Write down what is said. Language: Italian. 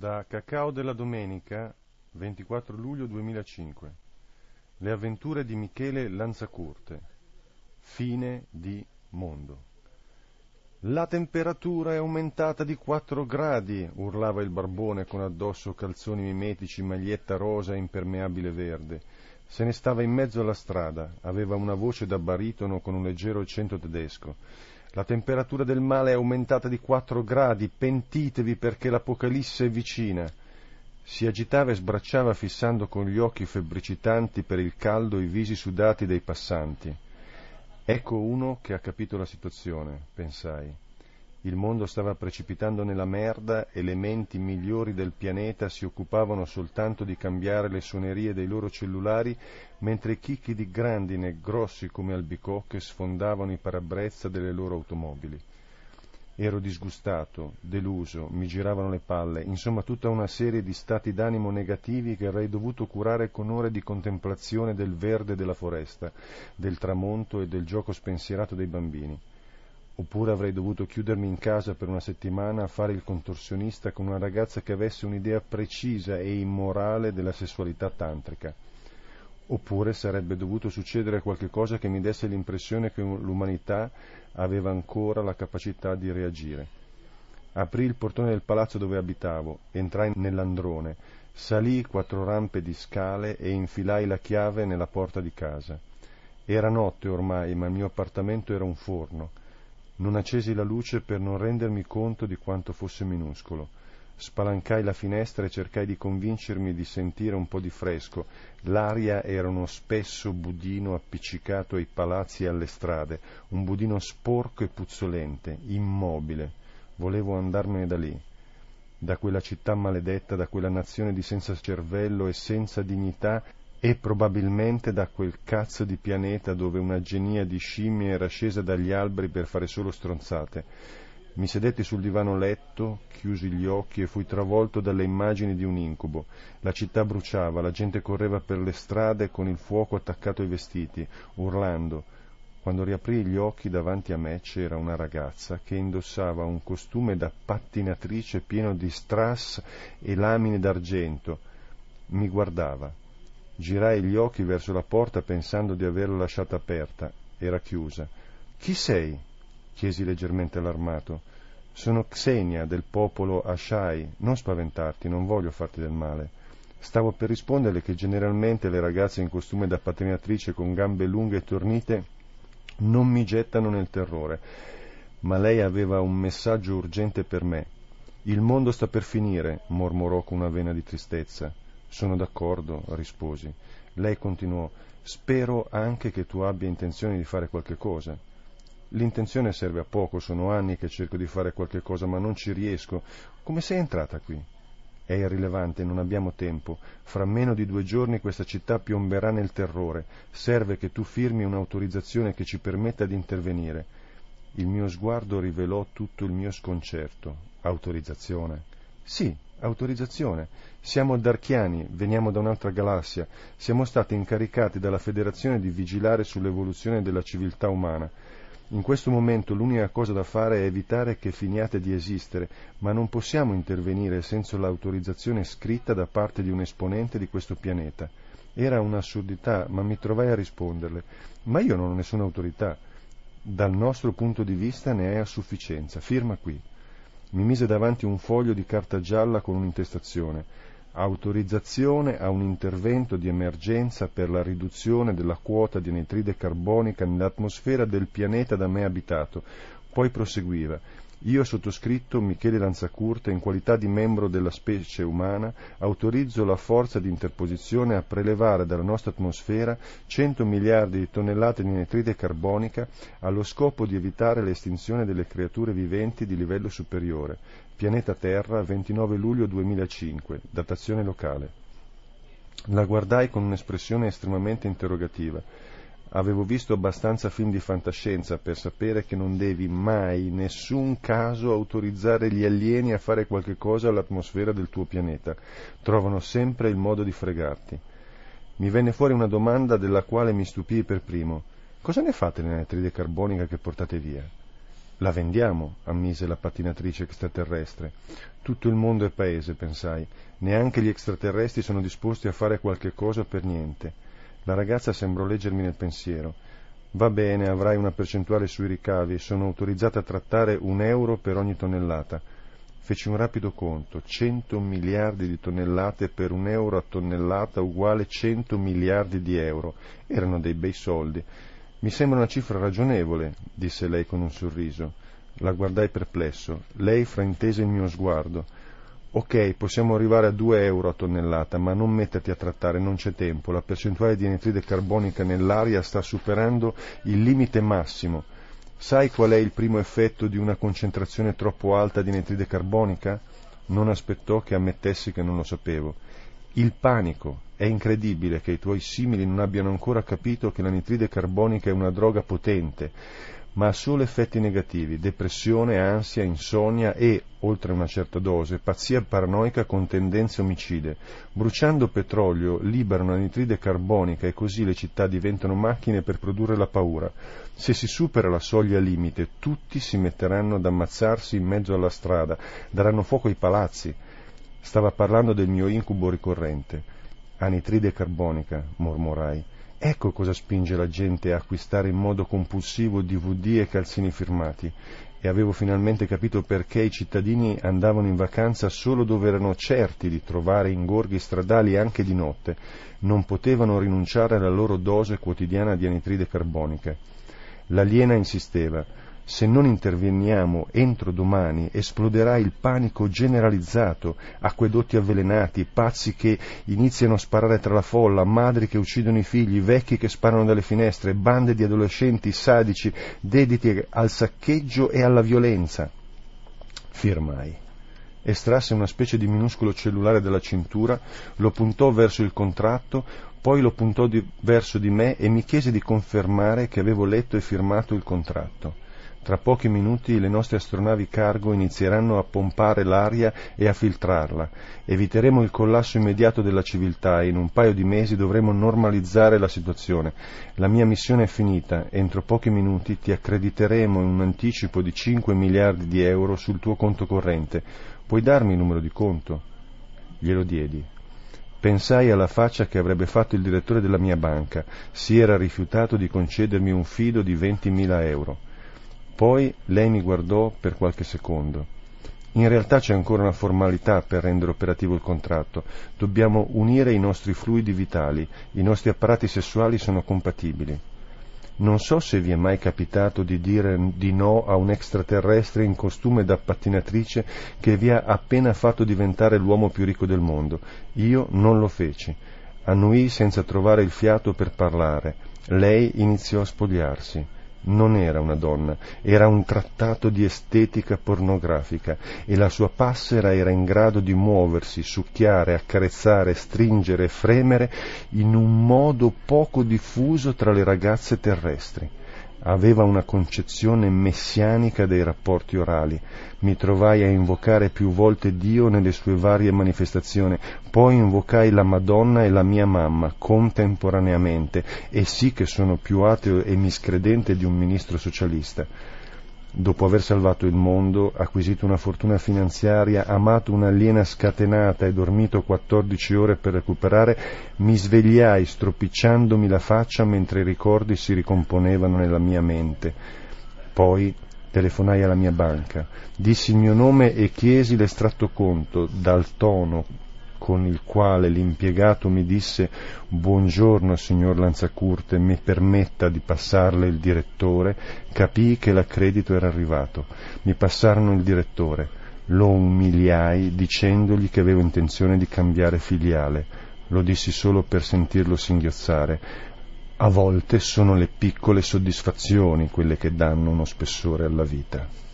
Da Cacao della Domenica, 24 luglio 2005. Le avventure di Michele Lanzacurte. Fine di mondo. La temperatura è aumentata di 4 gradi, urlava il barbone con addosso calzoni mimetici, maglietta rosa e impermeabile verde. Se ne stava in mezzo alla strada, aveva una voce da baritono con un leggero accento tedesco. La temperatura del male è aumentata di quattro gradi, pentitevi perché l'Apocalisse è vicina. Si agitava e sbracciava fissando con gli occhi febbricitanti per il caldo i visi sudati dei passanti. Ecco uno che ha capito la situazione, pensai. Il mondo stava precipitando nella merda e le menti migliori del pianeta si occupavano soltanto di cambiare le suonerie dei loro cellulari, mentre chicchi di grandine grossi come albicocche sfondavano i parabrezza delle loro automobili. Ero disgustato, deluso, mi giravano le palle, insomma tutta una serie di stati d'animo negativi che avrei dovuto curare con ore di contemplazione del verde della foresta, del tramonto e del gioco spensierato dei bambini oppure avrei dovuto chiudermi in casa per una settimana a fare il contorsionista con una ragazza che avesse un'idea precisa e immorale della sessualità tantrica. Oppure sarebbe dovuto succedere qualche cosa che mi desse l'impressione che l'umanità aveva ancora la capacità di reagire. Aprì il portone del palazzo dove abitavo, entrai nell'androne, salii quattro rampe di scale e infilai la chiave nella porta di casa. Era notte ormai, ma il mio appartamento era un forno non accesi la luce per non rendermi conto di quanto fosse minuscolo. Spalancai la finestra e cercai di convincermi di sentire un po' di fresco. L'aria era uno spesso budino appiccicato ai palazzi e alle strade, un budino sporco e puzzolente, immobile. Volevo andarmene da lì, da quella città maledetta, da quella nazione di senza cervello e senza dignità e probabilmente da quel cazzo di pianeta dove una genia di scimmie era scesa dagli alberi per fare solo stronzate. Mi sedetti sul divano letto, chiusi gli occhi e fui travolto dalle immagini di un incubo. La città bruciava, la gente correva per le strade con il fuoco attaccato ai vestiti, urlando. Quando riaprii gli occhi davanti a me c'era una ragazza che indossava un costume da pattinatrice pieno di strass e lamine d'argento. Mi guardava. Girai gli occhi verso la porta pensando di averla lasciata aperta. Era chiusa. Chi sei? chiesi leggermente allarmato. Sono Xenia del popolo Ashai. Non spaventarti, non voglio farti del male. Stavo per risponderle che generalmente le ragazze in costume da patrinatrice con gambe lunghe e tornite non mi gettano nel terrore, ma lei aveva un messaggio urgente per me. Il mondo sta per finire, mormorò con una vena di tristezza. Sono d'accordo, risposi. Lei continuò. Spero anche che tu abbia intenzione di fare qualche cosa. L'intenzione serve a poco, sono anni che cerco di fare qualche cosa, ma non ci riesco. Come sei entrata qui? È irrilevante, non abbiamo tempo. Fra meno di due giorni questa città piomberà nel terrore. Serve che tu firmi un'autorizzazione che ci permetta di intervenire. Il mio sguardo rivelò tutto il mio sconcerto. Autorizzazione? Sì, autorizzazione. Siamo darchiani, veniamo da un'altra galassia, siamo stati incaricati dalla Federazione di vigilare sull'evoluzione della civiltà umana. In questo momento l'unica cosa da fare è evitare che finiate di esistere, ma non possiamo intervenire senza l'autorizzazione scritta da parte di un esponente di questo pianeta. Era un'assurdità, ma mi trovai a risponderle. Ma io non ho nessuna autorità. Dal nostro punto di vista ne è a sufficienza. Firma qui mi mise davanti un foglio di carta gialla con un'intestazione autorizzazione a un intervento di emergenza per la riduzione della quota di anidride carbonica nell'atmosfera del pianeta da me abitato. Poi proseguiva io sottoscritto Michele Lanzacurta, in qualità di membro della specie umana, autorizzo la forza di interposizione a prelevare dalla nostra atmosfera 100 miliardi di tonnellate di nitride carbonica allo scopo di evitare l'estinzione delle creature viventi di livello superiore. Pianeta Terra, 29 luglio 2005, datazione locale. La guardai con un'espressione estremamente interrogativa. Avevo visto abbastanza film di fantascienza per sapere che non devi mai, in nessun caso, autorizzare gli alieni a fare qualche cosa all'atmosfera del tuo pianeta. Trovano sempre il modo di fregarti. Mi venne fuori una domanda della quale mi stupii per primo. Cosa ne fate nell'anidride carbonica che portate via? La vendiamo, ammise la pattinatrice extraterrestre. Tutto il mondo è paese, pensai. Neanche gli extraterrestri sono disposti a fare qualche cosa per niente. La ragazza sembrò leggermi nel pensiero. Va bene, avrai una percentuale sui ricavi, sono autorizzata a trattare un euro per ogni tonnellata. Feci un rapido conto, 100 miliardi di tonnellate per un euro a tonnellata uguale 100 miliardi di euro. Erano dei bei soldi. Mi sembra una cifra ragionevole, disse lei con un sorriso. La guardai perplesso. Lei fraintese il mio sguardo. Ok, possiamo arrivare a 2 euro a tonnellata, ma non metterti a trattare, non c'è tempo. La percentuale di anidride carbonica nell'aria sta superando il limite massimo. Sai qual è il primo effetto di una concentrazione troppo alta di anidride carbonica? Non aspettò che ammettessi che non lo sapevo. Il panico. È incredibile che i tuoi simili non abbiano ancora capito che l'anitride carbonica è una droga potente ma ha solo effetti negativi, depressione, ansia, insonnia e, oltre una certa dose, pazzia paranoica con tendenze omicide. Bruciando petrolio liberano anitride carbonica e così le città diventano macchine per produrre la paura. Se si supera la soglia limite, tutti si metteranno ad ammazzarsi in mezzo alla strada, daranno fuoco ai palazzi. Stava parlando del mio incubo ricorrente. Anitride carbonica, mormorai. Ecco cosa spinge la gente a acquistare in modo compulsivo DVD e calzini firmati. E avevo finalmente capito perché i cittadini andavano in vacanza solo dove erano certi di trovare ingorghi stradali anche di notte. Non potevano rinunciare alla loro dose quotidiana di anitride carbonica. L'aliena insisteva se non interveniamo entro domani esploderà il panico generalizzato, acquedotti avvelenati, pazzi che iniziano a sparare tra la folla, madri che uccidono i figli, vecchi che sparano dalle finestre, bande di adolescenti sadici dediti al saccheggio e alla violenza. Firmai. Estrasse una specie di minuscolo cellulare dalla cintura, lo puntò verso il contratto, poi lo puntò di, verso di me e mi chiese di confermare che avevo letto e firmato il contratto. Tra pochi minuti le nostre astronavi cargo inizieranno a pompare l'aria e a filtrarla. Eviteremo il collasso immediato della civiltà e in un paio di mesi dovremo normalizzare la situazione. La mia missione è finita. Entro pochi minuti ti accrediteremo in un anticipo di 5 miliardi di euro sul tuo conto corrente. Puoi darmi il numero di conto? Glielo diedi. Pensai alla faccia che avrebbe fatto il direttore della mia banca. Si era rifiutato di concedermi un fido di 20.000 euro. Poi lei mi guardò per qualche secondo. In realtà c'è ancora una formalità per rendere operativo il contratto. Dobbiamo unire i nostri fluidi vitali, i nostri apparati sessuali sono compatibili. Non so se vi è mai capitato di dire di no a un extraterrestre in costume da pattinatrice che vi ha appena fatto diventare l'uomo più ricco del mondo. Io non lo feci. Annuì senza trovare il fiato per parlare. Lei iniziò a spogliarsi non era una donna, era un trattato di estetica pornografica e la sua passera era in grado di muoversi, succhiare, accarezzare, stringere fremere in un modo poco diffuso tra le ragazze terrestri aveva una concezione messianica dei rapporti orali. Mi trovai a invocare più volte Dio nelle sue varie manifestazioni, poi invocai la Madonna e la mia mamma contemporaneamente, e sì che sono più ateo e miscredente di un ministro socialista dopo aver salvato il mondo, acquisito una fortuna finanziaria, amato un'aliena scatenata e dormito 14 ore per recuperare, mi svegliai stropicciandomi la faccia mentre i ricordi si ricomponevano nella mia mente. Poi telefonai alla mia banca, dissi il mio nome e chiesi l'estratto conto dal tono con il quale l'impiegato mi disse Buongiorno, signor Lanzacurte, mi permetta di passarle il direttore, capii che l'accredito era arrivato. Mi passarono il direttore. Lo umiliai dicendogli che avevo intenzione di cambiare filiale. Lo dissi solo per sentirlo singhiozzare. A volte sono le piccole soddisfazioni quelle che danno uno spessore alla vita.